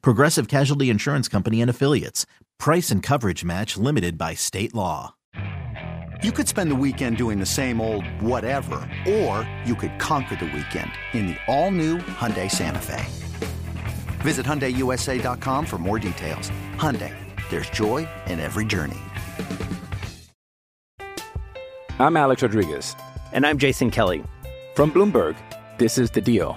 Progressive Casualty Insurance Company and Affiliates. Price and coverage match limited by state law. You could spend the weekend doing the same old whatever, or you could conquer the weekend in the all-new Hyundai Santa Fe. Visit HyundaiUSA.com for more details. Hyundai, there's joy in every journey. I'm Alex Rodriguez. And I'm Jason Kelly. From Bloomberg, this is The Deal.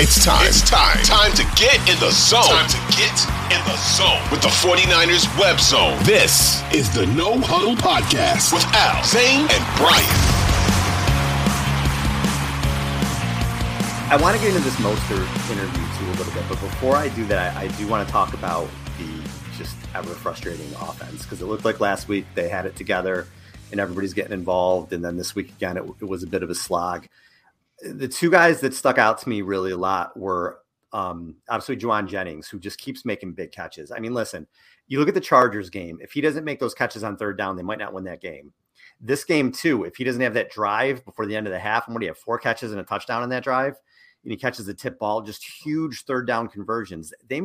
It's time. It's time. Time to get in the zone. Time to get in the zone with the 49ers web zone. This is the No Huddle Podcast with Al, Zane, and Brian. I want to get into this Mostert interview too a little bit, but before I do that, I, I do want to talk about the just ever frustrating offense because it looked like last week they had it together and everybody's getting involved, and then this week again it, it was a bit of a slog. The two guys that stuck out to me really a lot were um, obviously Jauan Jennings, who just keeps making big catches. I mean, listen, you look at the Chargers game; if he doesn't make those catches on third down, they might not win that game. This game too, if he doesn't have that drive before the end of the half, and what do you have? Four catches and a touchdown in that drive and he catches the tip ball, just huge third down conversions. They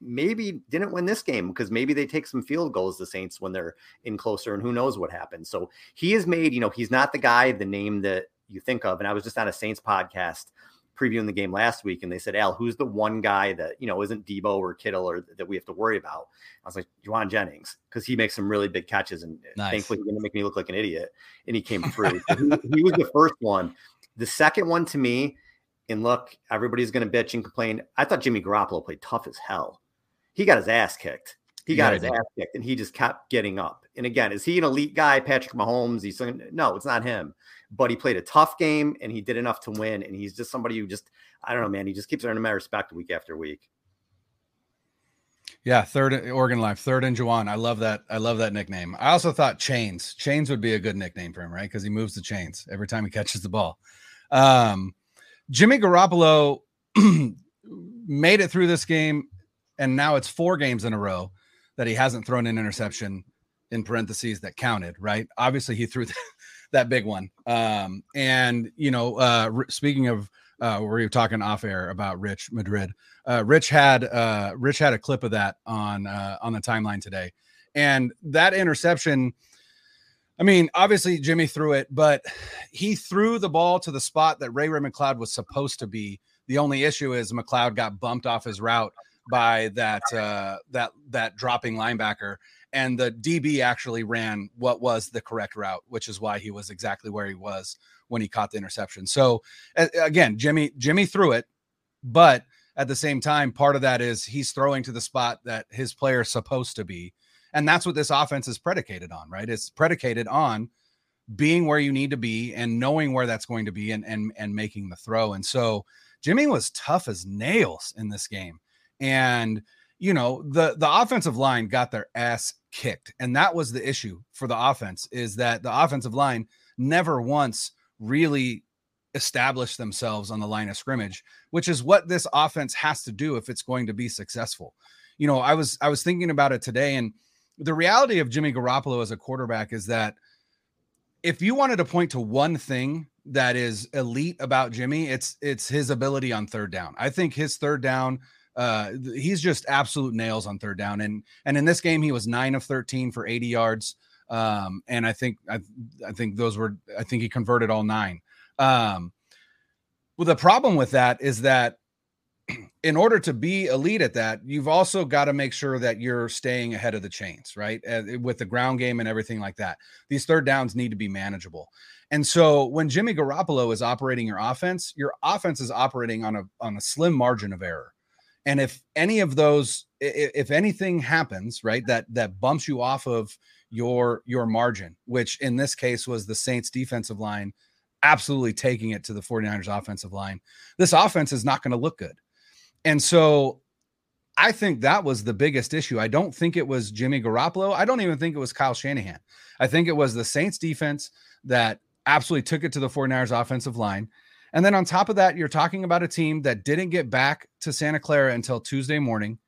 maybe didn't win this game because maybe they take some field goals, the Saints, when they're in closer, and who knows what happens. So he has made, you know, he's not the guy, the name that you think of. And I was just on a Saints podcast previewing the game last week, and they said, Al, who's the one guy that, you know, isn't Deebo or Kittle or that we have to worry about? I was like, Jauan Jennings, because he makes some really big catches. And Nice. thankfully, he didn't make me look like an idiot. And he came through. He, he was the first one. The second one to me, and look, everybody's going to bitch and complain. I thought Jimmy Garoppolo played tough as hell. He got his ass kicked. He got Yeah, his ass kicked, and he just kept getting up. And again, is he an elite guy, Patrick Mahomes? He's no, it's not him. But he played a tough game, and he did enough to win. And he's just somebody who just, I don't know, man. He just keeps earning my respect week after week. Yeah, third Oregon Life, third and Jauan. I love that. I love that nickname. I also thought Chains. Chains would be a good nickname for him, right? Because he moves the chains every time he catches the ball. Um, Jimmy Garoppolo made it through this game, and now it's four games in a row that he hasn't thrown an interception in parentheses that counted, right? Obviously, he threw that big one. Um, and you know, uh, r- speaking of uh, we were talking off air about Rich Madrid. Uh, Rich had uh, Rich had a clip of that on uh, on the timeline today, and that interception. I mean, obviously Jimmy threw it, but he threw the ball to the spot that Ray Ray McCloud was supposed to be. The only issue is McCloud got bumped off his route by that uh, that that dropping linebacker, and the DB actually ran what was the correct route, which is why he was exactly where he was when he caught the interception. So again, Jimmy Jimmy threw it, but at the same time, part of that is he's throwing to the spot that his player is supposed to be. And that's what this offense is predicated on, right? It's predicated on being where you need to be and knowing where that's going to be and and and making the throw. And so Jimmy was tough as nails in this game. And you know, the the offensive line got their ass kicked. And that was the issue for the offense is that the offensive line never once really established themselves on the line of scrimmage, which is what this offense has to do if it's going to be successful. You know, I was I was thinking about it today and the reality of Jimmy Garoppolo as a quarterback is that if you wanted to point to one thing that is elite about Jimmy, it's it's his ability on third down. I think his third down uh he's just absolute nails on third down and and in this game he was 9 of 13 for 80 yards um and I think I I think those were I think he converted all 9. Um well the problem with that is that in order to be elite at that, you've also got to make sure that you're staying ahead of the chains, right? With the ground game and everything like that. These third downs need to be manageable. And so when Jimmy Garoppolo is operating your offense, your offense is operating on a on a slim margin of error. And if any of those if anything happens, right, that that bumps you off of your your margin, which in this case was the Saints defensive line absolutely taking it to the 49ers offensive line. This offense is not going to look good. And so I think that was the biggest issue. I don't think it was Jimmy Garoppolo. I don't even think it was Kyle Shanahan. I think it was the Saints defense that absolutely took it to the 49ers offensive line. And then on top of that, you're talking about a team that didn't get back to Santa Clara until Tuesday morning.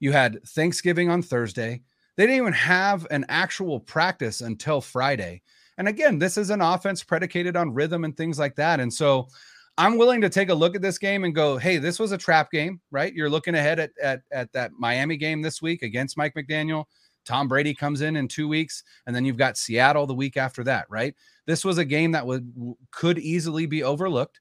You had Thanksgiving on Thursday. They didn't even have an actual practice until Friday. And again, this is an offense predicated on rhythm and things like that. And so I'm willing to take a look at this game and go, hey, this was a trap game, right? You're looking ahead at, at, at that Miami game this week against Mike McDaniel. Tom Brady comes in in two weeks, and then you've got Seattle the week after that, right? This was a game that would could easily be overlooked.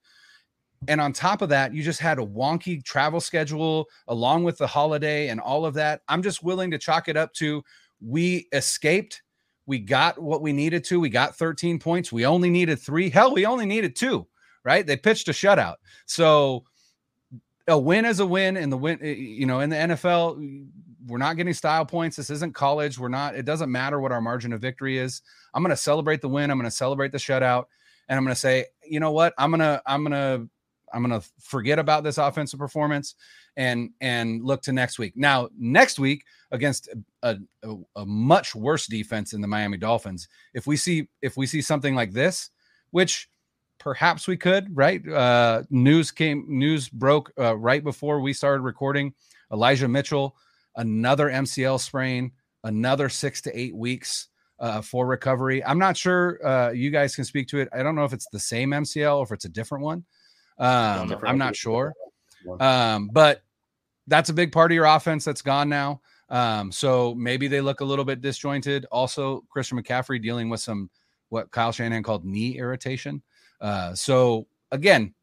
And on top of that, you just had a wonky travel schedule along with the holiday and all of that. I'm just willing to chalk it up to we escaped. We got what we needed to. We got 13 points. We only needed three. Hell, we only needed two, right? They pitched a shutout. So a win is a win in the win, eh, you know, in the NFL, we're not getting style points. This isn't college. We're not, it doesn't matter what our margin of victory is. I'm going to celebrate the win. I'm going to celebrate the shutout. And I'm going to say, you know what? I'm going to, I'm going to, I'm going to forget about this offensive performance and and look to next week. Now, next week against a, a, a, much worse defense in the Miami Dolphins, if we see if we see something like this, which perhaps we could, right? Uh, news came news broke uh, right before we started recording. Elijah Mitchell, another MCL sprain, another six to eight weeks uh, for recovery. I'm not sure uh, you guys can speak to it. I don't know if it's the same MCL or if it's a different one. Um, I'm not sure. Um, but that's a big part of your offense that's gone now. Um, so maybe they look a little bit disjointed. Also, Christian McCaffrey dealing with some what Kyle Shanahan called knee irritation. Uh, so again,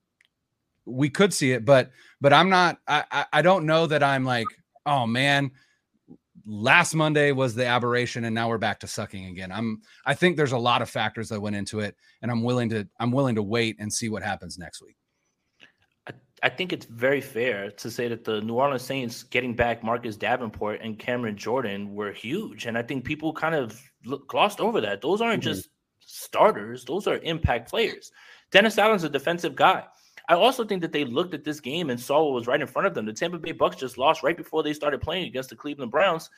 we could see it, but but I'm not. I I don't know that I'm like, oh man, last Monday was the aberration, and now we're back to sucking again. I'm. I think there's a lot of factors that went into it, and I'm willing to. I'm willing to wait and see what happens next week. I think it's very fair to say that the New Orleans Saints getting back Marcus Davenport and Cameron Jordan were huge. And I think people kind of glossed over that. Those aren't mm-hmm. just starters, those are impact players. Dennis Allen's a defensive guy. I also think that they looked at this game and saw what was right in front of them. The Tampa Bay Bucks just lost right before they started playing against the Cleveland Browns.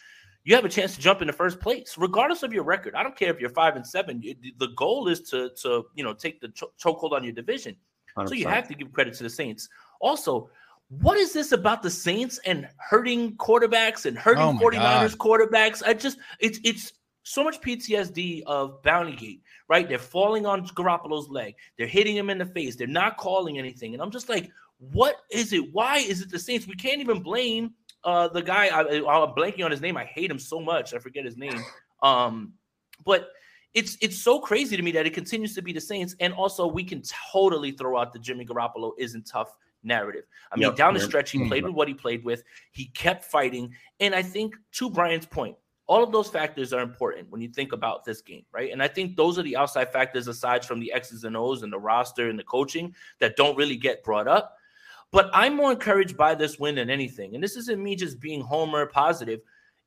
You have a chance to jump in the first place, regardless of your record. I don't care if you're five and seven. The goal is to to you know take the chokehold on your division. 100%. So you have to give credit to the Saints. Also, what is this about the Saints and hurting quarterbacks and hurting oh 49ers God. quarterbacks? I just it's it's so much PTSD of Bountygate, right? They're falling on Garoppolo's leg, they're hitting him in the face, they're not calling anything. And I'm just like, what is it? Why is it the Saints? We can't even blame uh the guy. I, I'm blanking on his name. I hate him so much. I forget his name. Um, but it's it's so crazy to me that it continues to be the Saints. And also, we can totally throw out the Jimmy Garoppolo isn't tough narrative. I mean, yep. down the stretch, he played with what he played with. He kept fighting. And I think to Brian's point, all of those factors are important when you think about this game, right? And I think those are the outside factors aside from the X's and O's and the roster and the coaching that don't really get brought up. But I'm more encouraged by this win than anything. And this isn't me just being homer positive.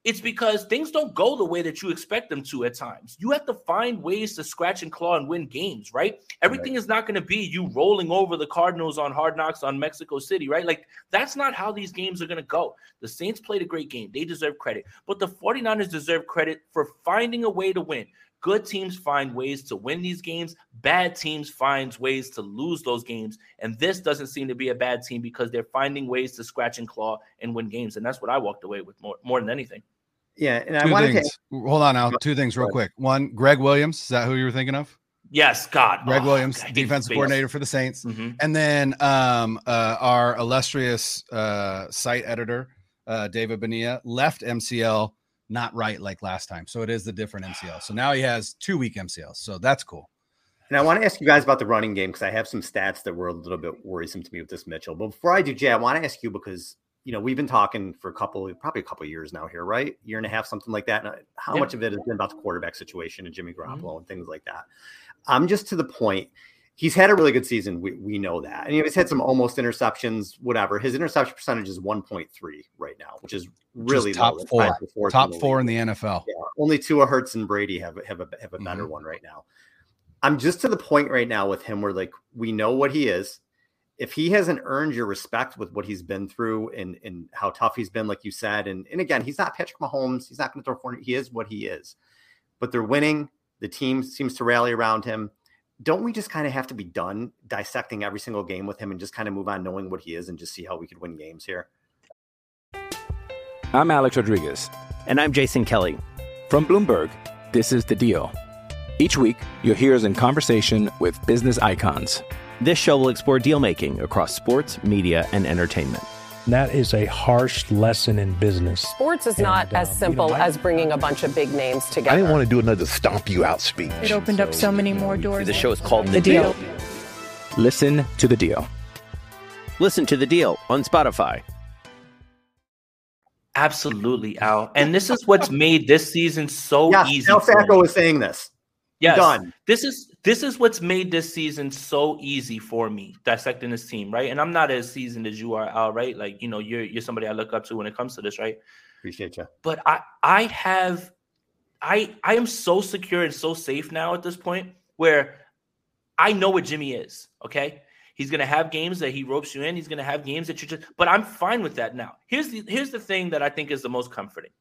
It's because things don't go the way that you expect them to at times. You have to find ways to scratch and claw and win games, right? Everything right. is not going to be you rolling over the Cardinals on hard knocks on Mexico City, right? Like that's not how these games are going to go. The Saints played a great game. They deserve credit. But the 49ers deserve credit for finding a way to win. Good teams find ways to win these games. Bad teams find ways to lose those games. And this doesn't seem to be a bad team because they're finding ways to scratch and claw and win games. And that's what I walked away with more, more than anything. Yeah. And I wanted to hold on now. Two things real quick. One, Gregg Williams. Is that who you were thinking of? Yes, God. Gregg oh, Williams, God, defensive coordinator for the Saints. Mm-hmm. And then um, uh, our illustrious uh, site editor, uh, David Benia, left MCL not right like last time. So it is the different MCL. So now he has two weak MCLs. So that's cool. And I want to ask you guys about the running game because I have some stats that were a little bit worrisome to me with this Mitchell. But before I do, Jay, I want to ask you because you know we've been talking for a couple, probably a couple years now here, right? Year and a half, something like that. And how yeah. much of it has been about the quarterback situation and Jimmy Garoppolo mm-hmm. and things like that? I'm just to the point. He's had a really good season. We, we know that. And he's had some almost interceptions, whatever. His interception percentage is 1.3 right now, which is really top low. four. top in four in the NFL. Yeah, only Tua Hurts and Brady have have a have a better mm-hmm. one right now. I'm just to the point right now with him where like we know what he is. If he hasn't earned your respect with what he's been through and and how tough he's been, like you said, and and again, he's not Patrick Mahomes. He's not going to throw 400. He is what he is. But they're winning. The team seems to rally around him. Don't we just kind of have to be done dissecting every single game with him and just kind of move on, knowing what he is, and just see how we could win games here? I'm Alex Rodriguez, and I'm Jason Kelly from Bloomberg. This is the Deal. Each week, you'll hear us in conversation with business icons. This show will explore deal making across sports, media, and entertainment. That is a harsh lesson in business. Sports is and, not uh, as simple you know, I, as bringing a bunch of big names together. I didn't want to do another stomp you out speech. It opened so, up so many more doors. The show is called The, the deal. deal. Listen to the deal. Listen to the deal on Spotify. Absolutely, Al. And this is what's made this season so yes, easy. Al Sacco was saying this. Yes. Done. This is this is what's made this season so easy for me dissecting this team, right? And I'm not as seasoned as you are, Al, right? Like, you know, you're you're somebody I look up to when it comes to this, right? Appreciate you. But I I have I I am so secure and so safe now at this point where I know what Jimmy is, okay? He's gonna have games that he ropes you in. He's gonna have games that you just but I'm fine with that now. Here's the here's the thing that I think is the most comforting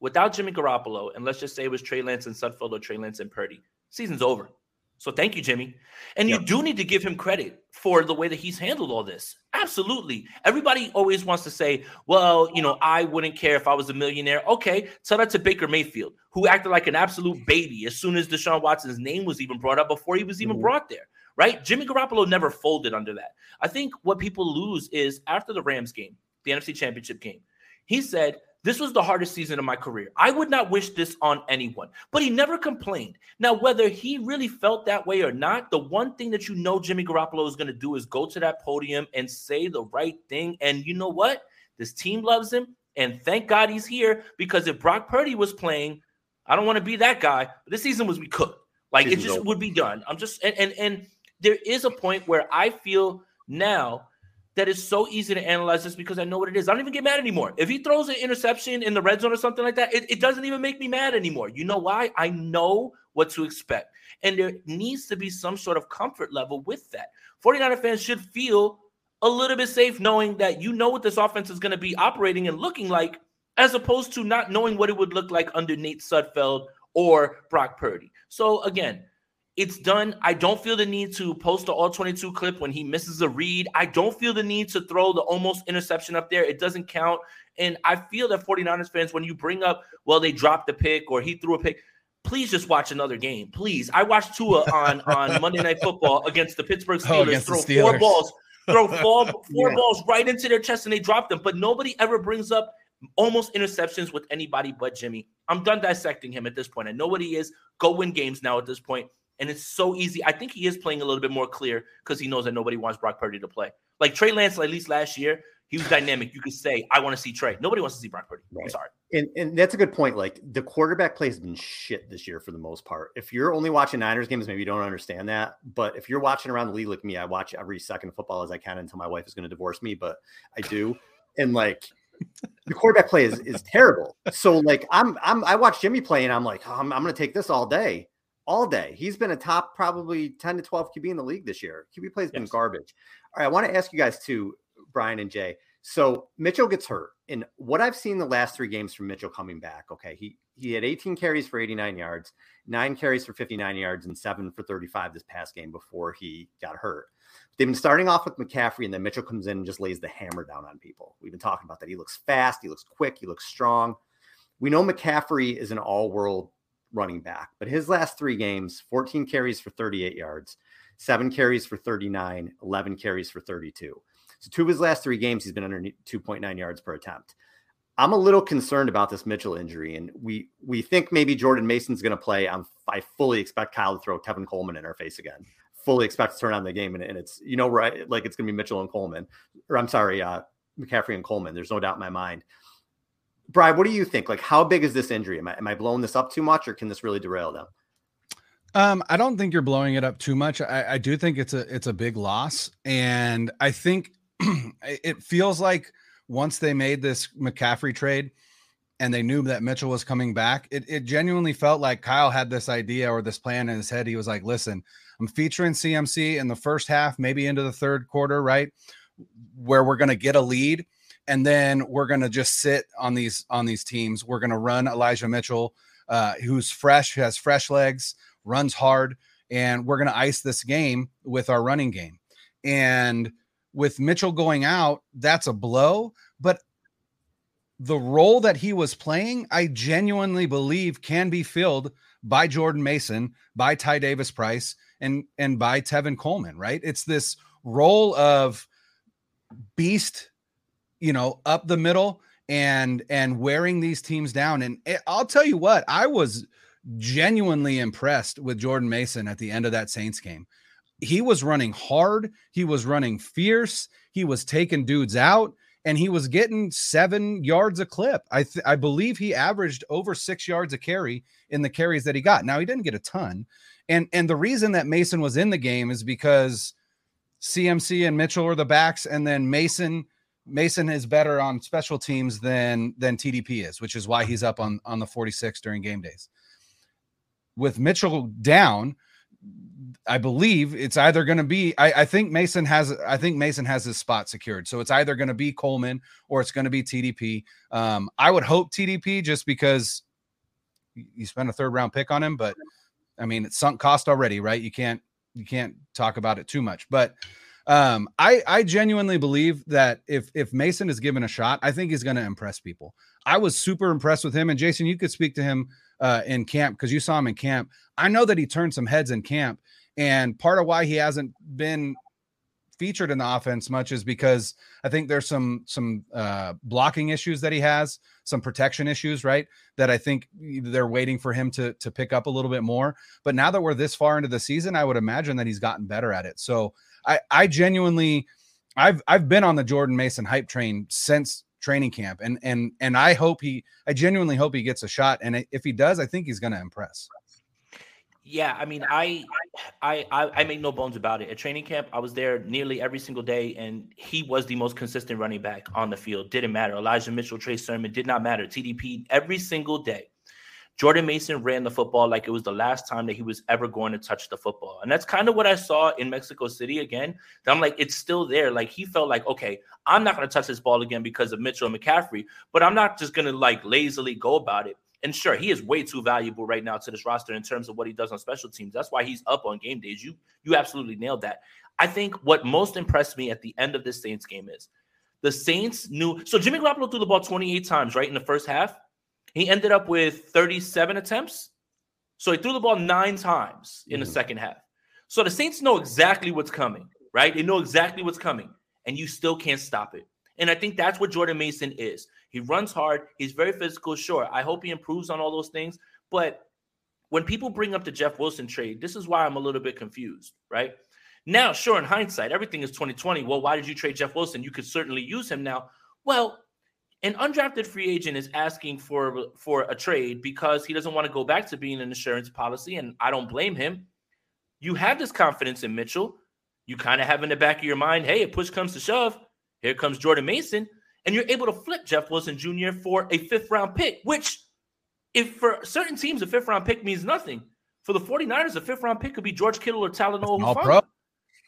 without Jimmy Garoppolo, and let's just say it was Trey Lance and Sudfeld or Trey Lance and Purdy, season's over. So thank you, Jimmy. And yep. you do need to give him credit for the way that he's handled all this. Absolutely. Everybody always wants to say, well, you know, I wouldn't care if I was a millionaire. Okay, tell that to Baker Mayfield, who acted like an absolute baby as soon as Deshaun Watson's name was even brought up before he was even mm-hmm. brought there, right? Jimmy Garoppolo never folded under that. I think what people lose is after the Rams game, the NFC Championship game, he said, this was the hardest season of my career. I would not wish this on anyone, but he never complained. Now, whether he really felt that way or not, the one thing that you know Jimmy Garoppolo is going to do is go to that podium and say the right thing. And you know what? This team loves him. And thank God he's here because if Brock Purdy was playing, I don't want to be that guy, but this season was we could. Like it just would be done. I'm just and and and there is a point where I feel now that is so easy to analyze this because I know what it is. I don't even get mad anymore. If he throws an interception in the red zone or something like that, it, it doesn't even make me mad anymore. You know why? I know what to expect. And there needs to be some sort of comfort level with that. 49er fans should feel a little bit safe knowing that you know what this offense is going to be operating and looking like, as opposed to not knowing what it would look like under Nate Sudfeld or Brock Purdy. So again, it's done. I don't feel the need to post the all 22 clip when he misses a read. I don't feel the need to throw the almost interception up there. It doesn't count. And I feel that 49ers fans, when you bring up, well, they dropped the pick or he threw a pick, please just watch another game. Please. I watched Tua on, on Monday Night Football against the Pittsburgh oh, Steelers oh, throw Steelers. four balls, throw four, four yeah. balls right into their chest and they dropped them. But nobody ever brings up almost interceptions with anybody but Jimmy. I'm done dissecting him at this point. I know what he is. Go win games now at this point. And it's so easy. I think he is playing a little bit more clear because he knows that nobody wants Brock Purdy to play. Like Trey Lance, at least last year, he was dynamic. You could say, I want to see Trey. Nobody wants to see Brock Purdy. Right. I'm sorry. And, and that's a good point. Like the quarterback play has been shit this year for the most part. If you're only watching Niners games, maybe you don't understand that. But if you're watching around the league like me, I watch every second of football as I can until my wife is going to divorce me, but I do. And like the quarterback play is, is terrible. So like I'm I'm I watch Jimmy play and I'm like, oh, I'm, I'm gonna take this all day all day. He's been a top probably 10 to 12 QB in the league this year. QB play has yes. been garbage. All right, I want to ask you guys too, Brian and Jay. So Mitchell gets hurt. And what I've seen the last three games from Mitchell coming back, okay, he he had 18 carries for 89 yards, nine carries for 59 yards, and seven for 35 this past game before he got hurt. They've been starting off with McCaffrey, and then Mitchell comes in and just lays the hammer down on people. We've been talking about that. He looks fast, he looks quick, he looks strong. We know McCaffrey is an all-world running back. But his last three games 14 carries for 38 yards, seven carries for 39, 11 carries for 32. So, two of his last three games, he's been under 2.9 yards per attempt. I'm a little concerned about this Mitchell injury, and we we think maybe Jordan Mason's going to play. I'm I fully expect Kyle to throw Tevin Coleman in our face again. Fully expect to turn on the game, and, and it's you know right like it's going to be Mitchell and Coleman, or I'm sorry, uh, McCaffrey and Coleman. There's no doubt in my mind. Brian, what do you think? Like, how big is this injury? Am I, am I blowing this up too much, or can this really derail them? Um, I don't think you're blowing it up too much. I, I do think it's a it's a big loss, and I think it feels like once they made this McCaffrey trade and they knew that Mitchell was coming back, it, it genuinely felt like Kyle had this idea or this plan in his head. He was like, listen, I'm featuring CMC in the first half, maybe into the third quarter, right? Where we're going to get a lead and then we're going to just sit on these on these teams. We're going to run Elijah Mitchell, uh, who's fresh, who has fresh legs, runs hard, and we're going to ice this game with our running game. And with Mitchell going out, that's a blow. But the role that he was playing, I genuinely believe can be filled by Jordan Mason, by Ty Davis Price, and and by Tevin Coleman. Right? It's this role of beast you know, up the middle and and wearing these teams down. And it, I'll tell you what, I was genuinely impressed with Jordan Mason at the end of that Saints game. He was running hard, he was running fierce, he was taking dudes out, and he was getting seven yards a clip. I th- I believe he averaged over six yards a carry in the carries that he got. Now he didn't get a ton, and and the reason that Mason was in the game is because CMC and Mitchell are the backs, and then Mason Mason is better on special teams than than TDP is, which is why he's up on on the 46 during game days. With Mitchell down, I believe it's either going to be. I, I, think Mason has. I think Mason has his spot secured. So it's either going to be Coleman or it's going to be TDP. Um, I would hope TDP just because you spent a third round pick on him, but I mean it's sunk cost already, right? You can't you can't talk about it too much, but um, I I genuinely believe that if if Mason is given a shot, I think he's going to impress people. I was super impressed with him, and Jason, you could speak to him uh, in camp because you saw him in camp. I know that he turned some heads in camp, and part of why he hasn't been featured in the offense much is because I think there's some some uh, blocking issues that he has, some protection issues, right? That I think they're waiting for him to to pick up a little bit more. But now that we're this far into the season, I would imagine that he's gotten better at it. So I I genuinely I've I've been on the Jordan Mason hype train since training camp and and and I hope he I genuinely hope he gets a shot and if he does I think he's going to impress. Yeah, I mean, I, I, I, make no bones about it. At training camp, I was there nearly every single day, and he was the most consistent running back on the field. Didn't matter. Elijah Mitchell, Trey Sermon did not matter. TDP every single day. Jordan Mason ran the football like it was the last time that he was ever going to touch the football. And that's kind of what I saw in Mexico City again. I'm like, it's still there. Like he felt like, okay, I'm not going to touch this ball again because of Mitchell McCaffrey, but I'm not just going to like lazily go about it. And sure, he is way too valuable right now to this roster in terms of what he does on special teams. That's why he's up on game days. You you absolutely nailed that. I think what most impressed me at the end of this Saints game is the Saints knew. So Jimmy Garoppolo threw the ball 28 times, right, in the first half. He ended up with 37 attempts. So he threw the ball nine times in mm-hmm. the second half. So the Saints know exactly what's coming, right? They know exactly what's coming, and you still can't stop it. And I think that's what Jordan Mason is. He runs hard. He's very physical. Sure, I hope he improves on all those things. But when people bring up the Jeff Wilson trade, this is why I'm a little bit confused, right? Now, sure, in hindsight, everything is 2020. Well, why did you trade Jeff Wilson? You could certainly use him now. Well, an undrafted free agent is asking for for a trade because he doesn't want to go back to being an insurance policy, and I don't blame him. You have this confidence in Mitchell. You kind of have in the back of your mind, hey, if push comes to shove, here comes Jordan Mason, and you're able to flip Jeff Wilson Jr. for a fifth round pick, which, if for certain teams, a fifth round pick means nothing. For the 49ers, a fifth round pick could be George Kittle or Talanoa. All pro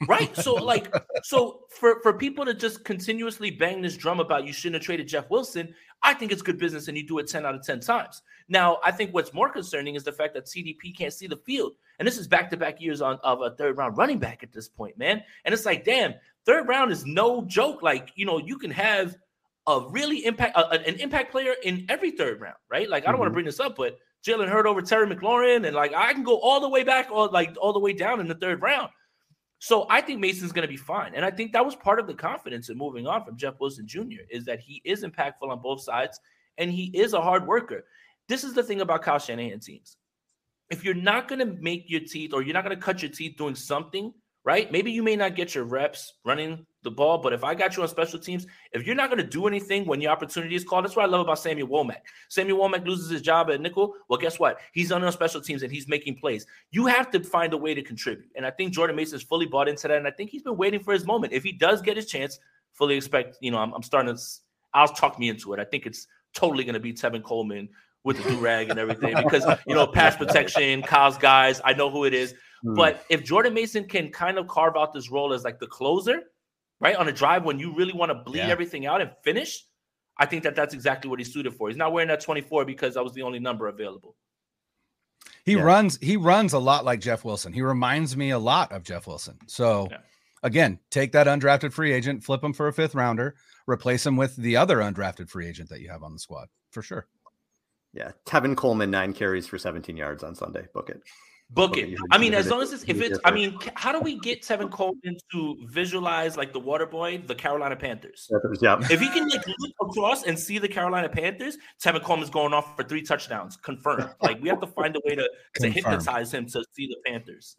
right? So like, so for for people to just continuously bang this drum about you shouldn't have traded Jeff Wilson, I think it's good business, and you do it ten out of ten times. Now, I think what's more concerning is the fact that TDP can't see the field, and this is back to back years on of a third round running back at this point, man. And it's like, damn, third round is no joke. Like, you know, you can have a really impact a, an impact player in every third round, right? Like, I don't mm-hmm. want to bring this up, but Jalen Hurd over Terry McLaurin, and like I can go all the way back or like all the way down in the third round. So I think Mason's going to be fine. And I think that was part of the confidence in moving on from Jeff Wilson Jr. is that he is impactful on both sides and he is a hard worker. This is the thing about Kyle Shanahan teams. If you're not going to make your teeth or you're not going to cut your teeth doing something, right? Maybe you may not get your reps running the ball, but if I got you on special teams, if you're not going to do anything when your opportunity is called, that's what I love about Samuel Womack. Samuel Womack loses his job at nickel. Well, guess what? He's on special teams and he's making plays. You have to find a way to contribute. And I think Jordan Mason's fully bought into that. And I think he's been waiting for his moment. If he does get his chance, fully expect, you know, I'm, I'm starting to, I'll talk me into it. I think it's totally going to be Tevin Coleman with the do rag and everything because, you know, pass protection, Kyle's guys, I know who it is. Mm. But if Jordan Mason can kind of carve out this role as like the closer, right, on a drive when you really want to bleed yeah. everything out and finish, I think that that's exactly what he's suited for. He's not wearing that 24 because that was the only number available. He yeah. runs he runs a lot like Jeff Wilson. He reminds me a lot of Jeff Wilson. So yeah. again, take that undrafted free agent, flip him for a fifth rounder, replace him with the other undrafted free agent that you have on the squad for sure. Yeah, Tevin Coleman nine carries for 17 yards on Sunday. Book it. Book it. I mean, as long as it's if it's, I mean, how do we get Tevin Coleman to visualize like the water boy, the Carolina Panthers? Yeah. If he can like look across and see the Carolina Panthers, Tevin Coleman's going off for three touchdowns, confirmed. Like we have to find a way to, to hypnotize him to see the Panthers.